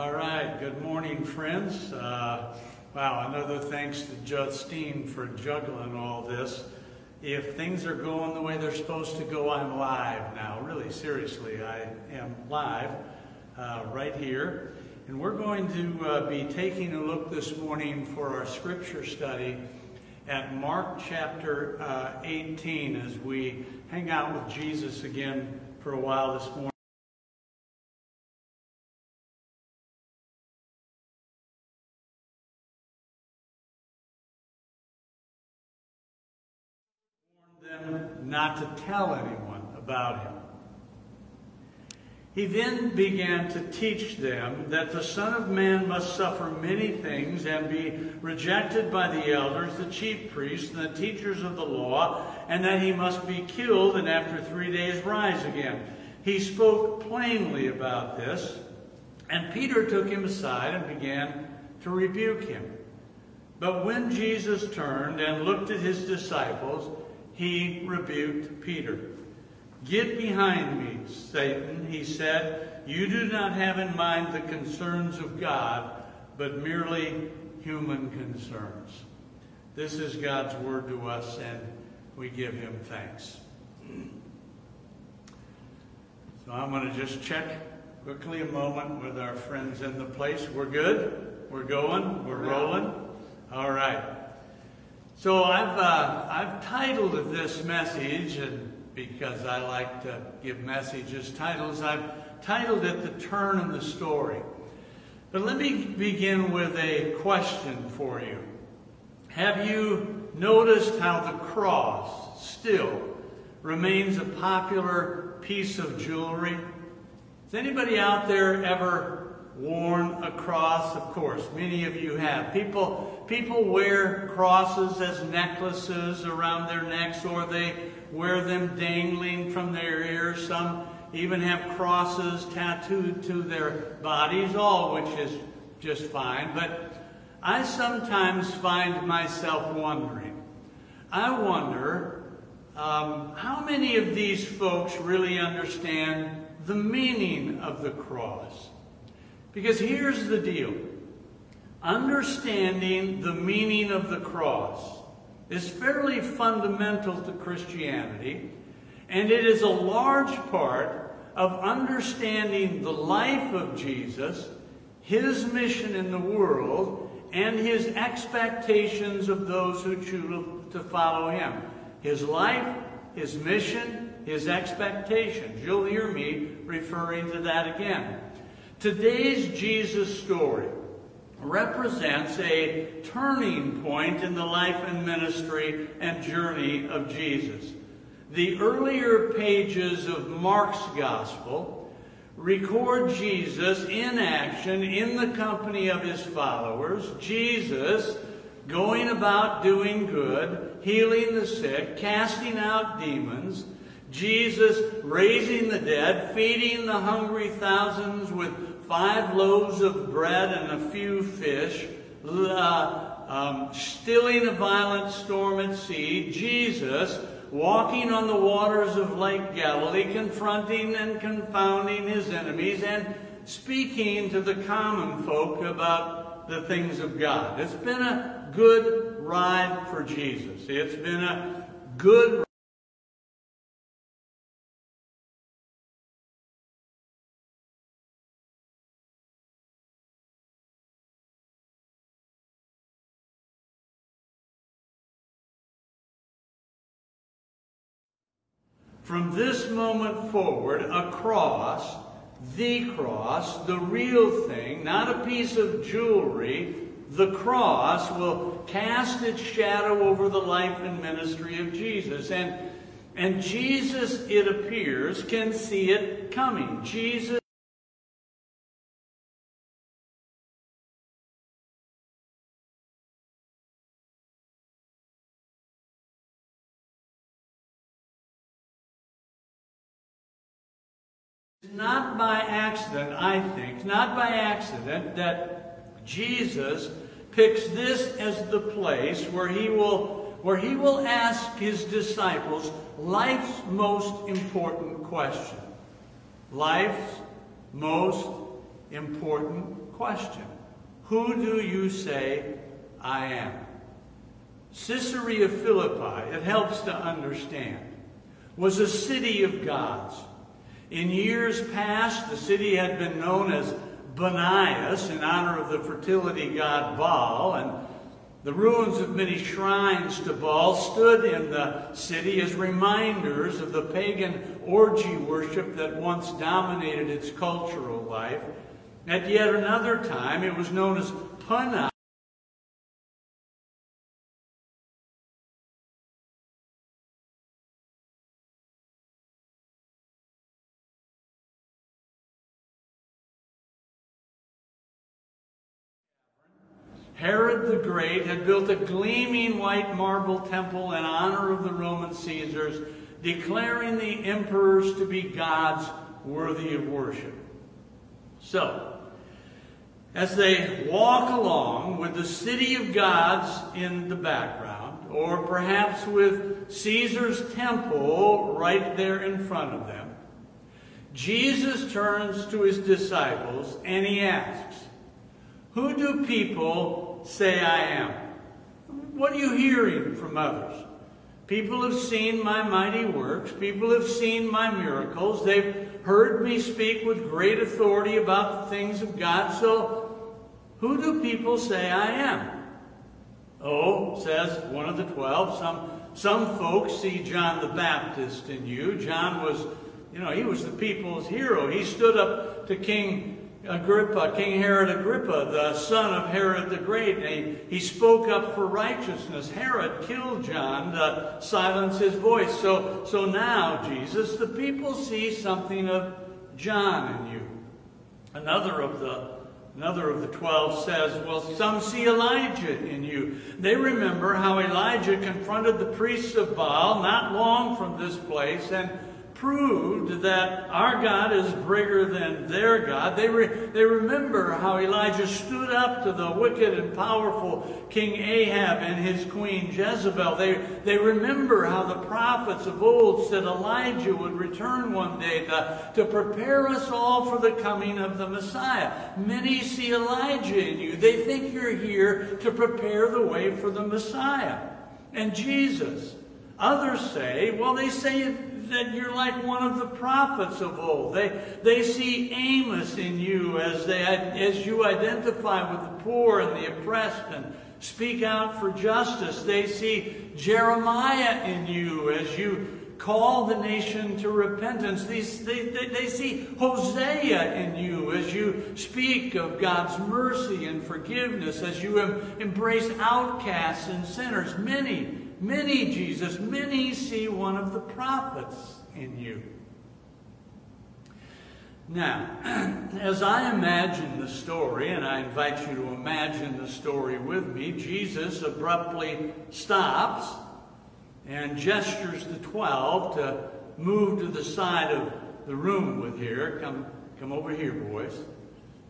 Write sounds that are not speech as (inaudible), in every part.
All right, good morning, friends. Uh, wow, another thanks to Justine for juggling all this. If things are going the way they're supposed to go, I'm live now. Really, seriously, I am live uh, right here. And we're going to uh, be taking a look this morning for our scripture study at Mark chapter uh, 18 as we hang out with Jesus again for a while this morning. Not to tell anyone about him. He then began to teach them that the Son of Man must suffer many things and be rejected by the elders, the chief priests, and the teachers of the law, and that he must be killed and after three days rise again. He spoke plainly about this, and Peter took him aside and began to rebuke him. But when Jesus turned and looked at his disciples, he rebuked Peter. Get behind me, Satan, he said. You do not have in mind the concerns of God, but merely human concerns. This is God's word to us, and we give him thanks. So I'm going to just check quickly a moment with our friends in the place. We're good? We're going? We're rolling? All right. So I've, uh, I've titled this message, and because I like to give messages titles, I've titled it The Turn in the Story. But let me begin with a question for you. Have you noticed how the cross still remains a popular piece of jewelry? Has anybody out there ever worn a cross? Of course, many of you have. People, people wear crosses as necklaces around their necks or they wear them dangling from their ears. Some even have crosses tattooed to their bodies, all which is just fine. But I sometimes find myself wondering. I wonder um, how many of these folks really understand the meaning of the cross. Because here's the deal understanding the meaning of the cross is fairly fundamental to Christianity, and it is a large part of understanding the life of Jesus, his mission in the world, and his expectations of those who choose to follow him. His life, his mission, his expectations. You'll hear me referring to that again. Today's Jesus story represents a turning point in the life and ministry and journey of Jesus. The earlier pages of Mark's Gospel record Jesus in action in the company of his followers. Jesus going about doing good, healing the sick, casting out demons. Jesus raising the dead, feeding the hungry thousands with five loaves of bread and a few fish, uh, um, stilling a violent storm at sea, Jesus walking on the waters of Lake Galilee, confronting and confounding his enemies, and speaking to the common folk about the things of God. It's been a good ride for Jesus. It's been a good From this moment forward, a cross, the cross, the real thing, not a piece of jewelry, the cross will cast its shadow over the life and ministry of Jesus. And, and Jesus, it appears, can see it coming. Jesus by accident, I think, not by accident that Jesus picks this as the place where he will where he will ask his disciples life's most important question. Life's most important question. Who do you say I am? Caesarea Philippi, it helps to understand, was a city of gods. In years past, the city had been known as Banias in honor of the fertility god Baal, and the ruins of many shrines to Baal stood in the city as reminders of the pagan orgy worship that once dominated its cultural life. At yet another time, it was known as Puna. Great had built a gleaming white marble temple in honor of the Roman Caesars, declaring the emperors to be gods worthy of worship. So, as they walk along with the city of gods in the background, or perhaps with Caesar's temple right there in front of them, Jesus turns to his disciples and he asks, Who do people say I am? What are you hearing from others? People have seen my mighty works. People have seen my miracles. They've heard me speak with great authority about the things of God. So, who do people say I am? Oh, says one of the twelve, some, some folks see John the Baptist in you. John was, you know, he was the people's hero. He stood up to King Agrippa, King Herod Agrippa, the son of Herod the Great. He, he spoke up for righteousness. Herod killed John to silence his voice. So, so now, Jesus, the people see something of John in you. Another of the Another of the twelve says, Well, some see Elijah in you. They remember how Elijah confronted the priests of Baal not long from this place and proved that our God is bigger than their God. They, re, they remember how Elijah stood up to the wicked and powerful King Ahab and his queen Jezebel. They, they remember how the prophets of old said Elijah would return one day to, to prepare us all for the coming of the Messiah. Many see Elijah in you. They think you're here to prepare the way for the Messiah. And Jesus. Others say, well, they say that you're like one of the prophets of old. They, they see Amos in you as, they, as you identify with the poor and the oppressed and speak out for justice. They see Jeremiah in you as you call the nation to repentance. They, they, they see Hosea in you as you speak of God's mercy and forgiveness, as you em, embrace outcasts and sinners. Many Many, Jesus, many see one of the prophets in you. Now, (clears throat) as I imagine the story, and I invite you to imagine the story with me, Jesus abruptly stops and gestures the twelve to move to the side of the room with here. Come, come over here, boys.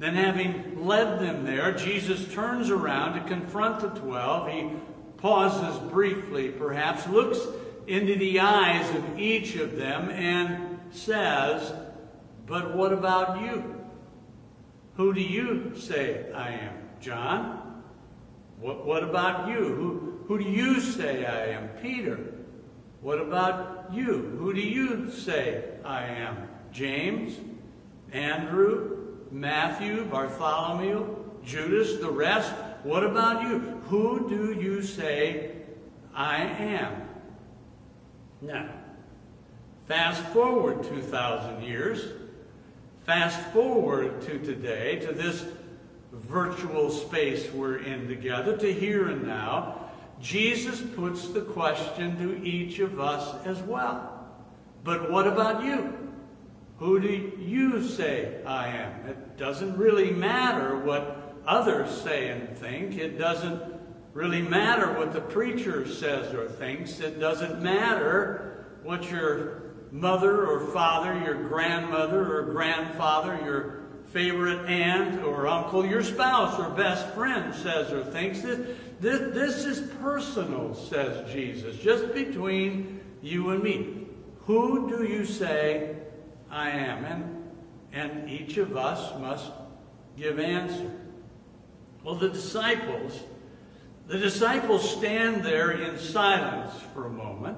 Then, having led them there, Jesus turns around to confront the twelve. He pauses briefly, perhaps, looks into the eyes of each of them and says, But what about you? Who do you say I am? John? What, what about you? Who, who do you say I am? Peter? What about you? Who do you say I am? James? Andrew? Matthew? Bartholomew? Judas? The rest? What about you? Who do you say I am? Now, fast forward 2,000 years, fast forward to today, to this virtual space we're in together, to here and now, Jesus puts the question to each of us as well. But what about you? Who do you say I am? It doesn't really matter what others say and think. It doesn't really matter what the preacher says or thinks. It doesn't matter what your mother or father, your grandmother or grandfather, your favorite aunt or uncle, your spouse or best friend says or thinks. This, this, this is personal, says Jesus, just between you and me. Who do you say I am? And, and each of us must give answer. Well, the disciples, the disciples stand there in silence for a moment.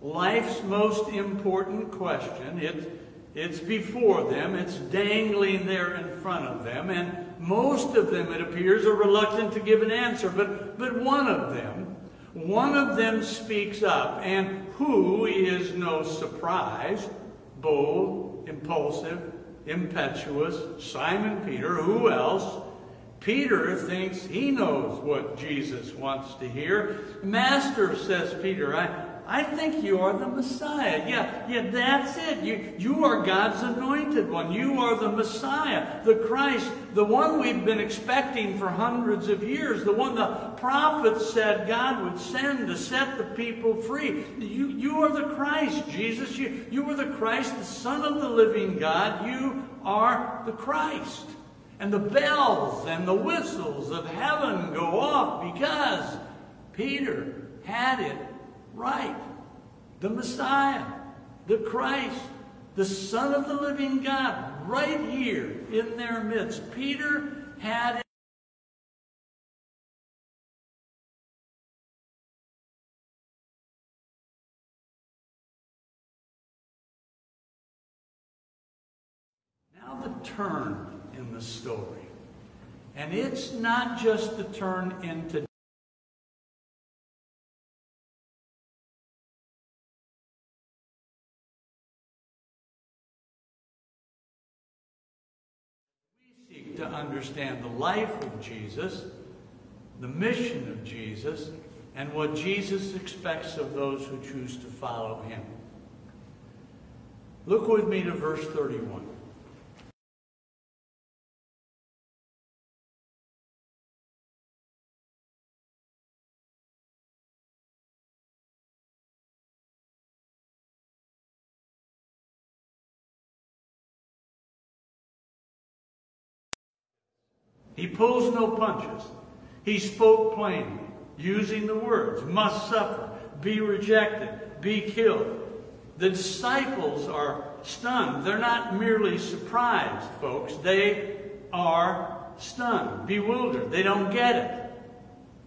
Life's most important question, it, it's before them, it's dangling there in front of them, and most of them, it appears, are reluctant to give an answer. But, but one of them, one of them speaks up, and who is no surprise, bold, impulsive, impetuous, Simon Peter, who else? Peter thinks he knows what Jesus wants to hear. Master, says Peter, I, I think you are the Messiah. Yeah, yeah, that's it. You, you are God's anointed one. You are the Messiah, the Christ, the one we've been expecting for hundreds of years, the one the prophets said God would send to set the people free. You, you are the Christ, Jesus. You, you are the Christ, the Son of the living God. You are the Christ. And the bells and the whistles of heaven go off because Peter had it right. The Messiah, the Christ, the Son of the living God, right here in their midst. Peter had it. Now the turn in the story. And it's not just the turn into we seek to understand the life of Jesus, the mission of Jesus, and what Jesus expects of those who choose to follow him. Look with me to verse 31. He pulls no punches. He spoke plainly, using the words, must suffer, be rejected, be killed. The disciples are stunned. They're not merely surprised, folks. They are stunned, bewildered. They don't get it.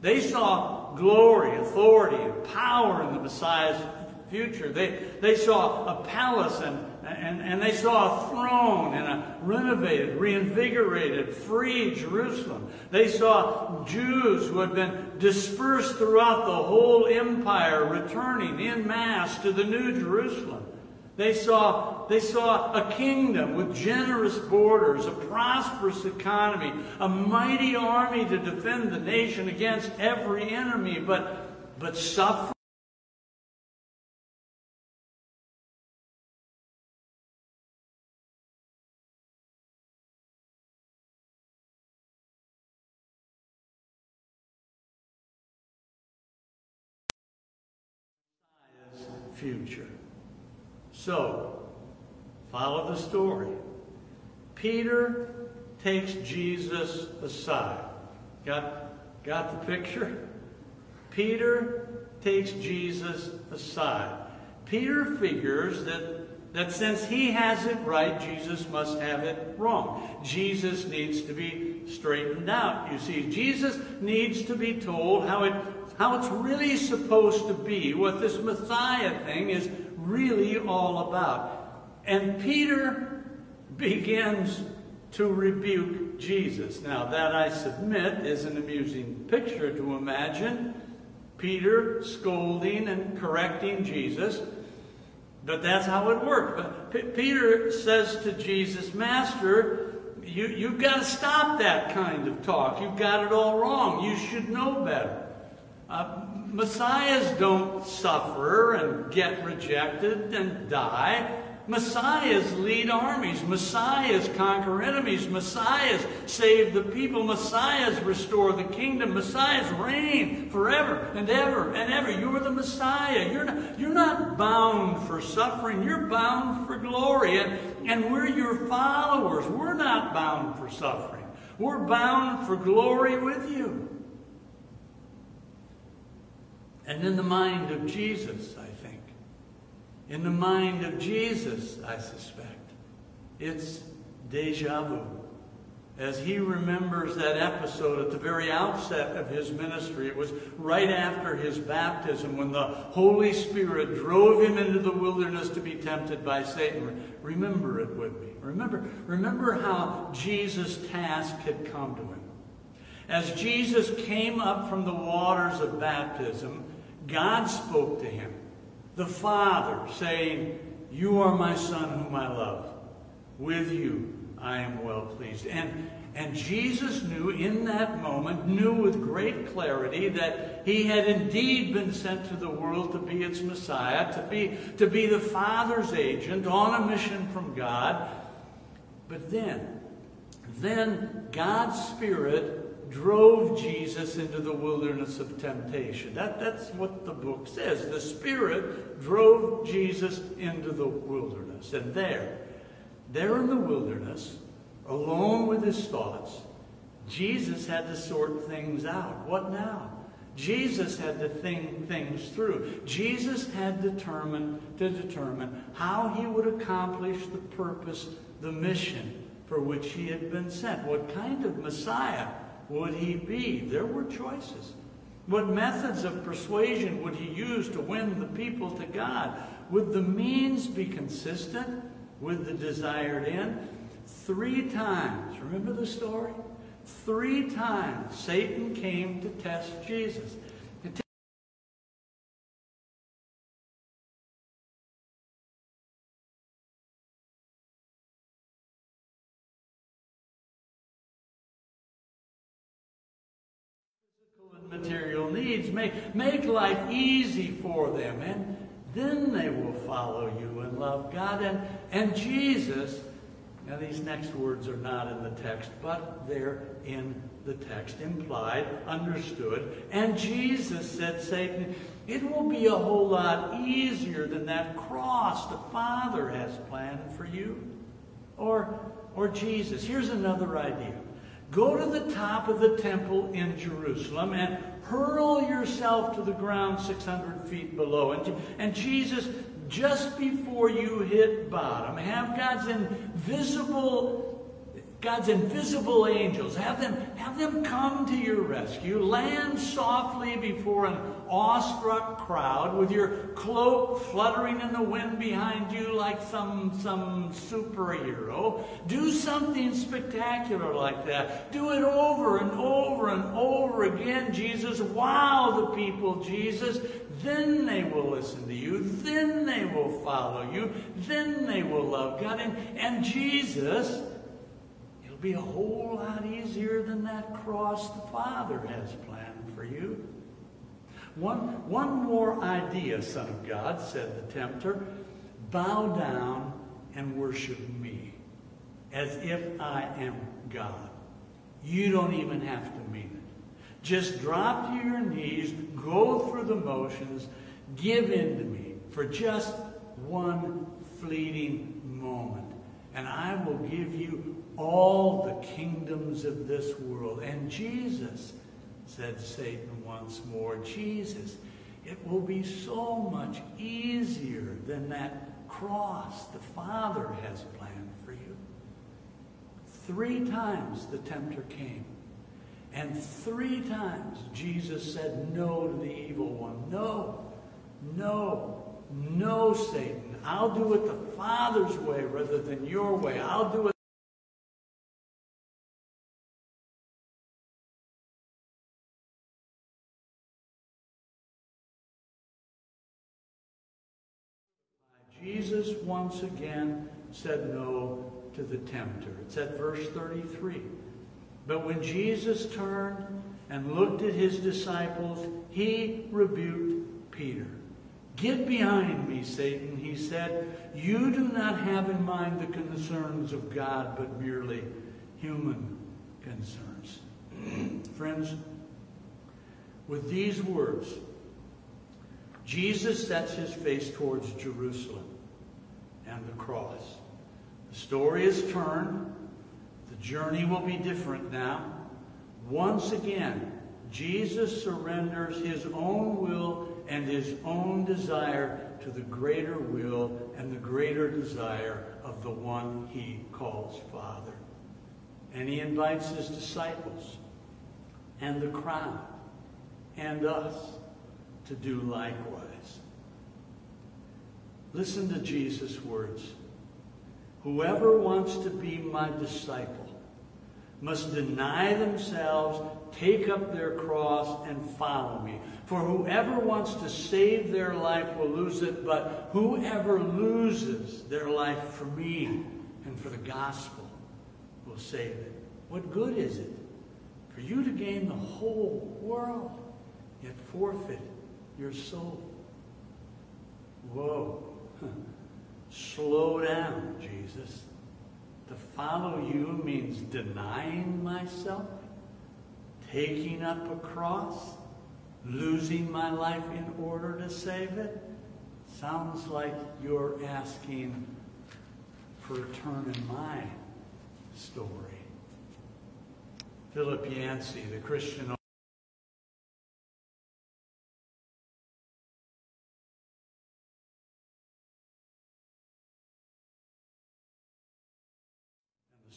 They saw glory, authority, and power in the Messiah's future. They, they saw a palace and and, and they saw a throne and a renovated, reinvigorated, free Jerusalem. They saw Jews who had been dispersed throughout the whole empire returning in mass to the new Jerusalem. They saw, they saw a kingdom with generous borders, a prosperous economy, a mighty army to defend the nation against every enemy, but, but suffering. Future. So, follow the story. Peter takes Jesus aside. Got, got the picture? Peter takes Jesus aside. Peter figures that, that since he has it right, Jesus must have it wrong. Jesus needs to be straightened out. You see, Jesus needs to be told how it how it's really supposed to be, what this Messiah thing is really all about. And Peter begins to rebuke Jesus. Now, that I submit is an amusing picture to imagine. Peter scolding and correcting Jesus. But that's how it worked. But P Peter says to Jesus, Master, you, you've got to stop that kind of talk. You've got it all wrong. You should know better. Uh, messiahs don't suffer and get rejected and die. Messiahs lead armies. Messiahs conquer enemies. Messiahs save the people. Messiahs restore the kingdom. Messiahs reign forever and ever and ever. You're the Messiah. You're not, you're not bound for suffering. You're bound for glory. And, and we're your followers. We're not bound for suffering. We're bound for glory with you. And in the mind of Jesus, I think. In the mind of Jesus, I suspect. It's deja vu. as he remembers that episode at the very outset of his ministry. It was right after his baptism when the Holy Spirit drove him into the wilderness to be tempted by Satan. Remember it with me. Remember, remember how Jesus' task had come to him. As Jesus came up from the waters of baptism, God spoke to him, the Father, saying, You are my Son whom I love. With you I am well pleased. And, and Jesus knew in that moment, knew with great clarity that he had indeed been sent to the world to be its Messiah, to be, to be the Father's agent on a mission from God. But then, then God's Spirit drove Jesus into the wilderness of temptation. That, that's what the book says. The Spirit drove Jesus into the wilderness. And there, there in the wilderness, alone with his thoughts, Jesus had to sort things out. What now? Jesus had to think things through. Jesus had determined to determine how he would accomplish the purpose, the mission for which he had been sent. What kind of Messiah would he be? There were choices. What methods of persuasion would he use to win the people to God? Would the means be consistent? with the desired end. Three times, remember the story? Three times Satan came to test Jesus. Material needs make, make life easy for them and then they will follow you and love God. And, and Jesus, now these next words are not in the text, but they're in the text, implied, understood. And Jesus said, Satan, it will be a whole lot easier than that cross the Father has planned for you. Or, or Jesus, here's another idea. Go to the top of the temple in Jerusalem and hurl yourself to the ground 600 feet below. And, and Jesus, just before you hit bottom, have God's invisible God's invisible angels, have them, have them come to your rescue. Land softly before an awestruck crowd with your cloak fluttering in the wind behind you like some, some superhero. Do something spectacular like that. Do it over and over and over again, Jesus. Wow the people, Jesus. Then they will listen to you. Then they will follow you. Then they will love God. And, and Jesus be a whole lot easier than that cross the Father has planned for you. One, one more idea, Son of God, said the tempter. Bow down and worship me as if I am God. You don't even have to mean it. Just drop to your knees, go through the motions, give in to me for just one fleeting moment. And I will give you all the kingdoms of this world. And Jesus, said Satan once more, Jesus, it will be so much easier than that cross the Father has planned for you. Three times the tempter came. And three times Jesus said no to the evil one. No, no, no, Satan. I'll do it the Father's way rather than your way. I'll do it. Once again said no to the tempter. It's at verse 33. But when Jesus turned and looked at his disciples, he rebuked Peter. Get behind me, Satan, he said. You do not have in mind the concerns of God, but merely human concerns. (clears throat) Friends, with these words, Jesus sets his face towards Jerusalem and the cross. The story is turned. The journey will be different now. Once again, Jesus surrenders his own will and his own desire to the greater will and the greater desire of the one he calls Father. And he invites his disciples and the crowd and us to do likewise. Listen to Jesus' words. Whoever wants to be my disciple must deny themselves, take up their cross, and follow me. For whoever wants to save their life will lose it, but whoever loses their life for me and for the gospel will save it. What good is it for you to gain the whole world, yet forfeit your soul? Whoa. (laughs) Slow down, Jesus. To follow you means denying myself, taking up a cross, losing my life in order to save it. Sounds like you're asking for a turn in my story. Philip Yancey, the Christian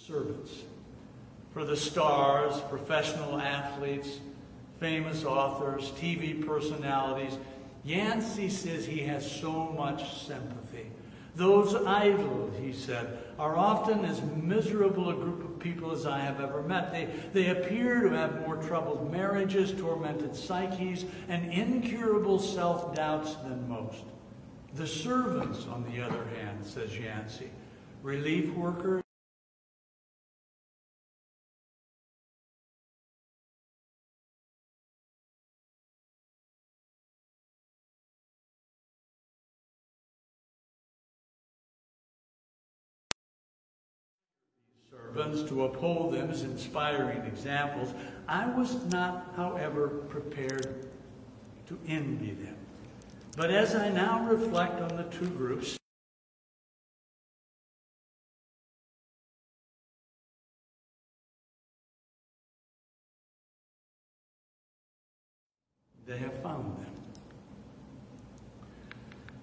servants. For the stars, professional athletes, famous authors, TV personalities, Yancey says he has so much sympathy. Those idols, he said, are often as miserable a group of people as I have ever met. They, they appear to have more troubled marriages, tormented psyches, and incurable self doubts than most. The servants, on the other hand, says Yancey, relief workers, to uphold them as inspiring examples. I was not, however, prepared to envy them. But as I now reflect on the two groups, they have found them.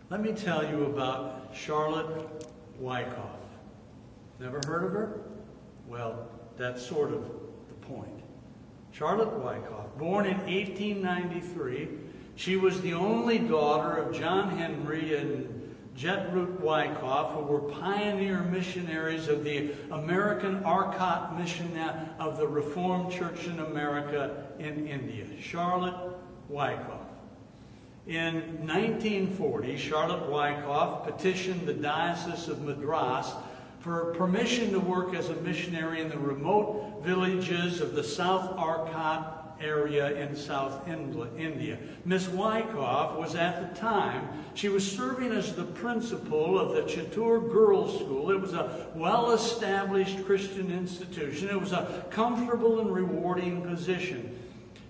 Let me tell you about Charlotte Wyckoff. Never heard of her? Well, that's sort of the point. Charlotte Wyckoff, born in 1893, she was the only daughter of John Henry and Gertrude Wyckoff, who were pioneer missionaries of the American Arcot Mission uh, of the Reformed Church in America in India. Charlotte Wyckoff. In 1940, Charlotte Wyckoff petitioned the Diocese of Madras for permission to work as a missionary in the remote villages of the South Arcot area in South India. Miss Wyckoff was at the time, she was serving as the principal of the Chittoor Girls' School. It was a well-established Christian institution. It was a comfortable and rewarding position.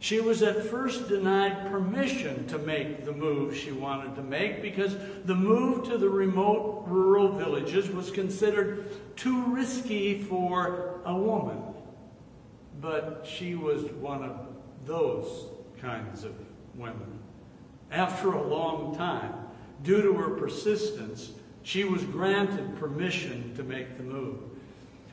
She was at first denied permission to make the move she wanted to make because the move to the remote rural villages was considered too risky for a woman. But she was one of those kinds of women. After a long time, due to her persistence, she was granted permission to make the move.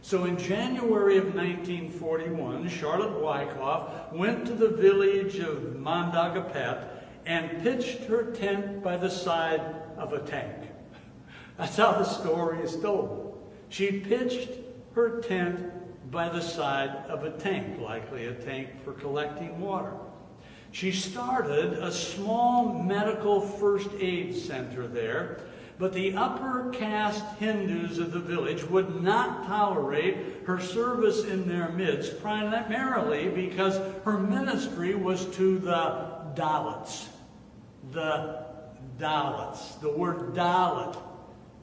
So in January of 1941, Charlotte Wyckoff went to the village of Mandagapet and pitched her tent by the side of a tank. That's how the story is told. She pitched her tent by the side of a tank, likely a tank for collecting water. She started a small medical first aid center there but the upper caste Hindus of the village would not tolerate her service in their midst, primarily because her ministry was to the Dalits. The Dalits. The word Dalit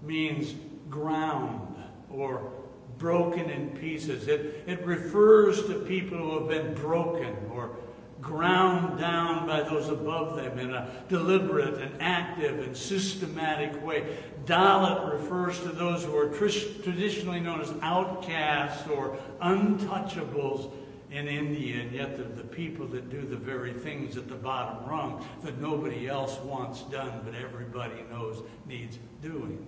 means ground or broken in pieces. It, it refers to people who have been broken or ground down by those above them in a deliberate and active and systematic way. Dalit refers to those who are traditionally known as outcasts or untouchables in India, and yet they're the people that do the very things at the bottom rung that nobody else wants done, but everybody knows needs doing.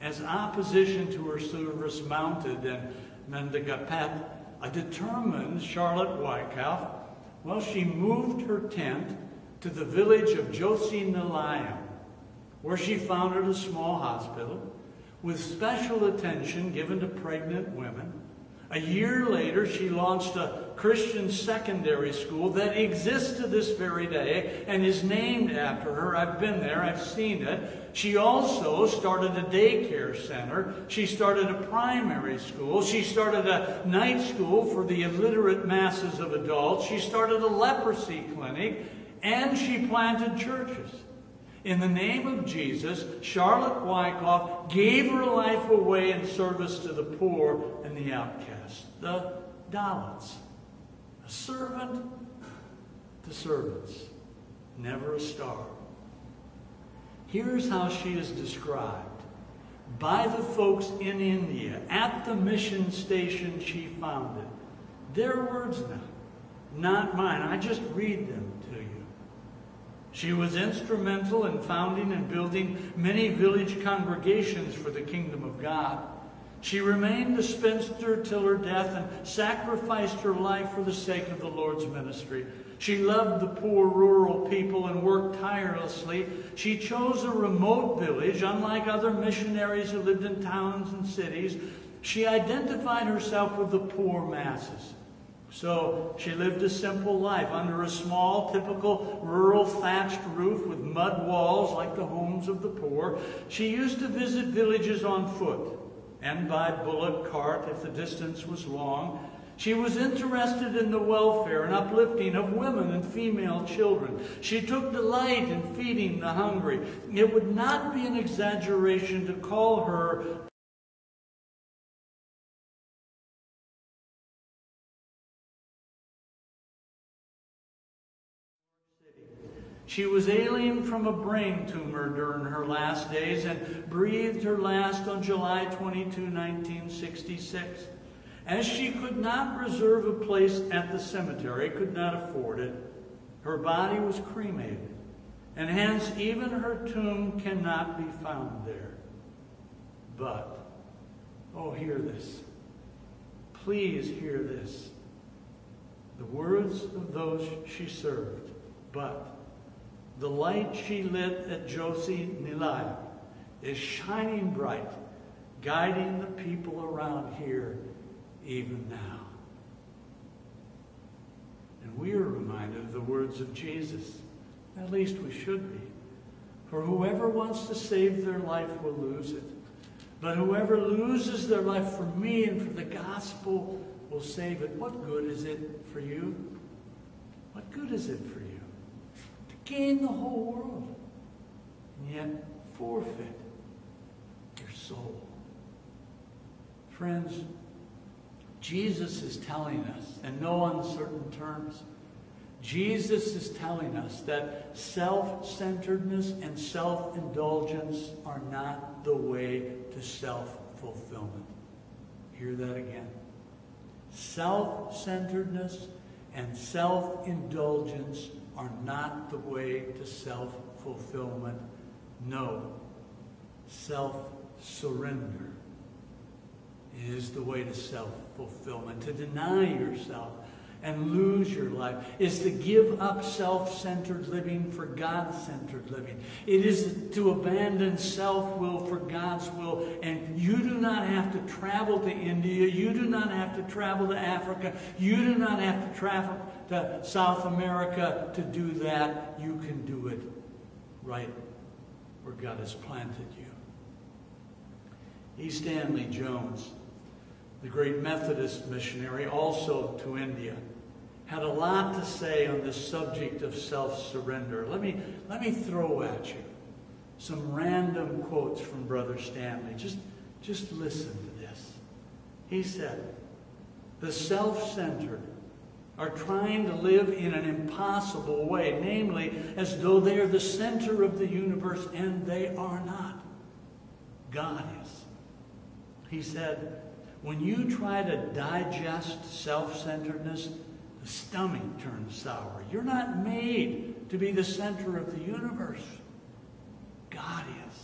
As opposition to her service mounted and Mendagapet, a determined Charlotte Wyckoff, well, she moved her tent to the village of Jothi Nilayam, where she founded a small hospital with special attention given to pregnant women. A year later, she launched a Christian secondary school that exists to this very day and is named after her. I've been there, I've seen it. She also started a daycare center. She started a primary school. She started a night school for the illiterate masses of adults. She started a leprosy clinic. And she planted churches. In the name of Jesus, Charlotte Wyckoff gave her life away in service to the poor and the outcast, the Dalits. A servant to servants, never a star. Here's how she is described by the folks in India at the mission station she founded. Their words now, not mine. I just read them. She was instrumental in founding and building many village congregations for the kingdom of God. She remained a spinster till her death and sacrificed her life for the sake of the Lord's ministry. She loved the poor rural people and worked tirelessly. She chose a remote village, unlike other missionaries who lived in towns and cities. She identified herself with the poor masses. So she lived a simple life under a small, typical rural thatched roof with mud walls like the homes of the poor. She used to visit villages on foot and by bullock cart if the distance was long. She was interested in the welfare and uplifting of women and female children. She took delight in feeding the hungry. It would not be an exaggeration to call her She was ailing from a brain tumor during her last days and breathed her last on July 22, 1966. As she could not reserve a place at the cemetery, could not afford it, her body was cremated, and hence even her tomb cannot be found there. But, oh, hear this. Please hear this. The words of those she served. But, the light she lit at Jothi Nilayam is shining bright, guiding the people around here even now. And we are reminded of the words of Jesus. At least we should be. For whoever wants to save their life will lose it. But whoever loses their life for me and for the gospel will save it. What good is it for you? What good is it for you? Gain the whole world, and yet forfeit your soul. Friends, Jesus is telling us, in no uncertain terms, Jesus is telling us that self-centeredness and self-indulgence are not the way to self-fulfillment. Hear that again. Self-centeredness and self-indulgence are not the way to self-fulfillment. No. Self-surrender is the way to self-fulfillment. To deny yourself and lose your life is to give up self-centered living for God-centered living. It is to abandon self-will for God's will. And you do not have to travel to India. You do not have to travel to Africa. You do not have to travel to South America to do that. You can do it right where God has planted you. E. Stanley Jones, the great Methodist missionary, also to India, had a lot to say on this subject of self-surrender. Let me, let me throw at you some random quotes from Brother Stanley. Just, just listen to this. He said, the self-centered are trying to live in an impossible way, namely, as though they are the center of the universe, and they are not. God is. He said, when you try to digest self-centeredness, the stomach turns sour. You're not made to be the center of the universe. God is.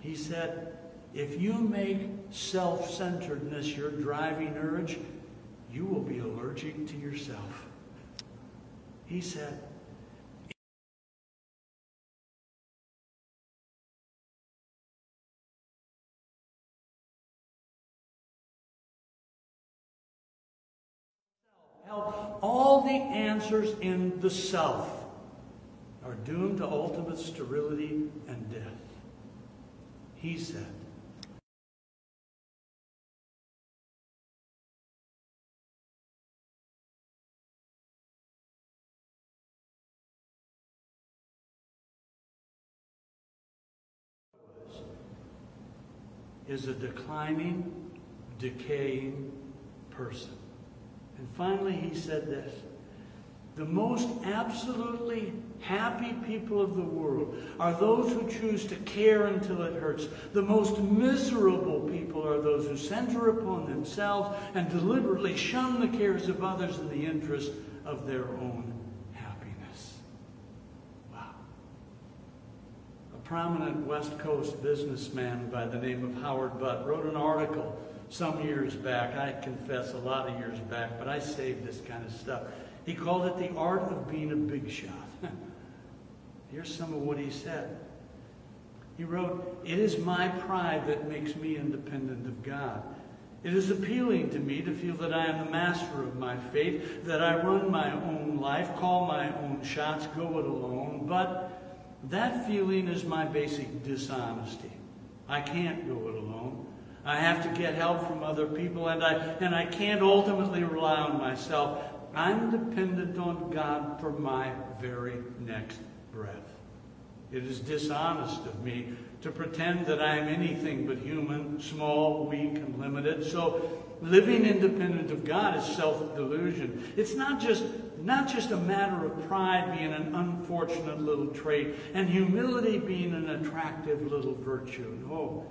He said, if you make self-centeredness your driving urge, you will be allergic to yourself. He said, answers in the self are doomed to ultimate sterility and death. He said, is a declining, decaying person. And finally, he said this The most absolutely happy people of the world are those who choose to care until it hurts. The most miserable people are those who center upon themselves and deliberately shun the cares of others in the interest of their own happiness. Wow. A prominent West Coast businessman by the name of Howard Butt wrote an article some years back. I confess a lot of years back, but I saved this kind of stuff. He called it the art of being a big shot. (laughs) Here's some of what he said. He wrote, It is my pride that makes me independent of God. It is appealing to me to feel that I am the master of my fate, that I run my own life, call my own shots, go it alone. But that feeling is my basic dishonesty. I can't go it alone. I have to get help from other people, and I, and I can't ultimately rely on myself. I'm dependent on God for my very next breath. It is dishonest of me to pretend that I am anything but human, small, weak, and limited. So living independent of God is self-delusion. It's not just, not just a matter of pride being an unfortunate little trait and humility being an attractive little virtue. No.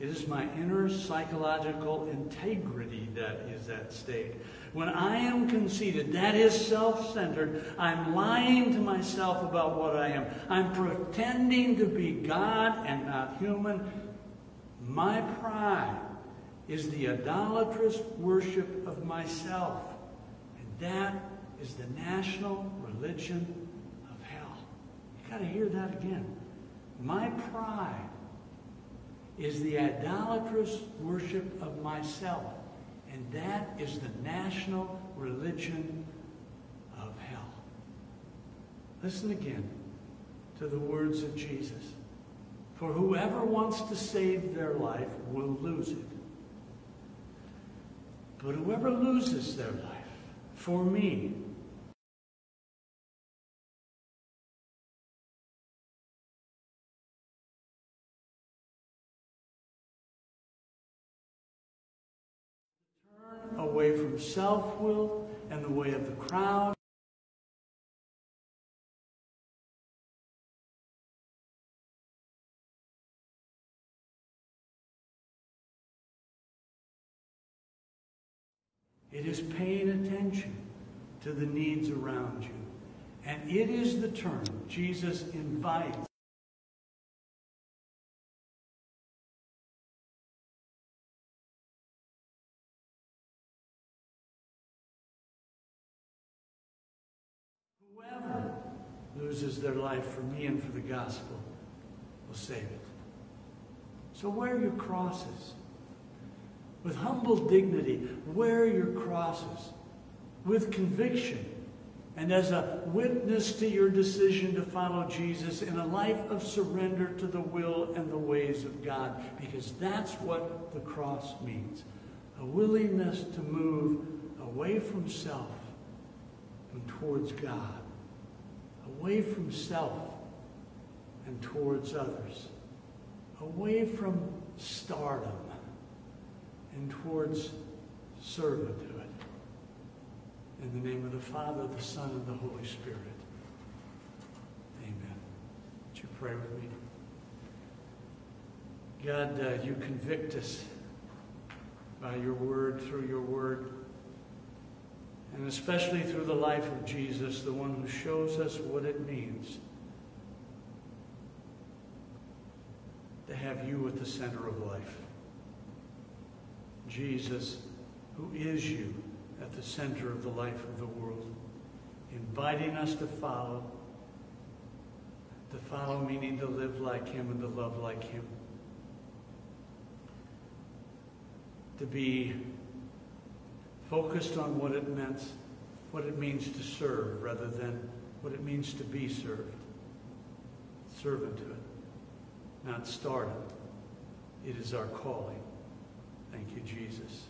It is my inner psychological integrity that is at stake. When I am conceited, that is self centered, I'm lying to myself about what I am. I'm pretending to be God and not human. My pride is the idolatrous worship of myself. And that is the national religion of hell. You got to hear that again. My pride is the idolatrous worship of myself. And that is the national religion of hell. Listen again to the words of Jesus. For whoever wants to save their life will lose it. But whoever loses their life for me away from self-will and the way of the crowd. It is paying attention to the needs around you. And it is the term Jesus invites loses their life for me and for the gospel will save it. So wear your crosses. With humble dignity, wear your crosses. With conviction and as a witness to your decision to follow Jesus in a life of surrender to the will and the ways of God, because that's what the cross means. A willingness to move away from self and towards God away from self and towards others, away from stardom and towards servanthood. In the name of the Father, the Son, and the Holy Spirit. Amen. Would you pray with me? God, uh, you convict us by your word, through your word and especially through the life of Jesus, the one who shows us what it means to have you at the center of life. Jesus, who is you at the center of the life of the world, inviting us to follow. To follow meaning to live like him and to love like him. To be focused on what it meant, what it means to serve rather than what it means to be served. Servanthood, not stardom. It is our calling. Thank you, Jesus.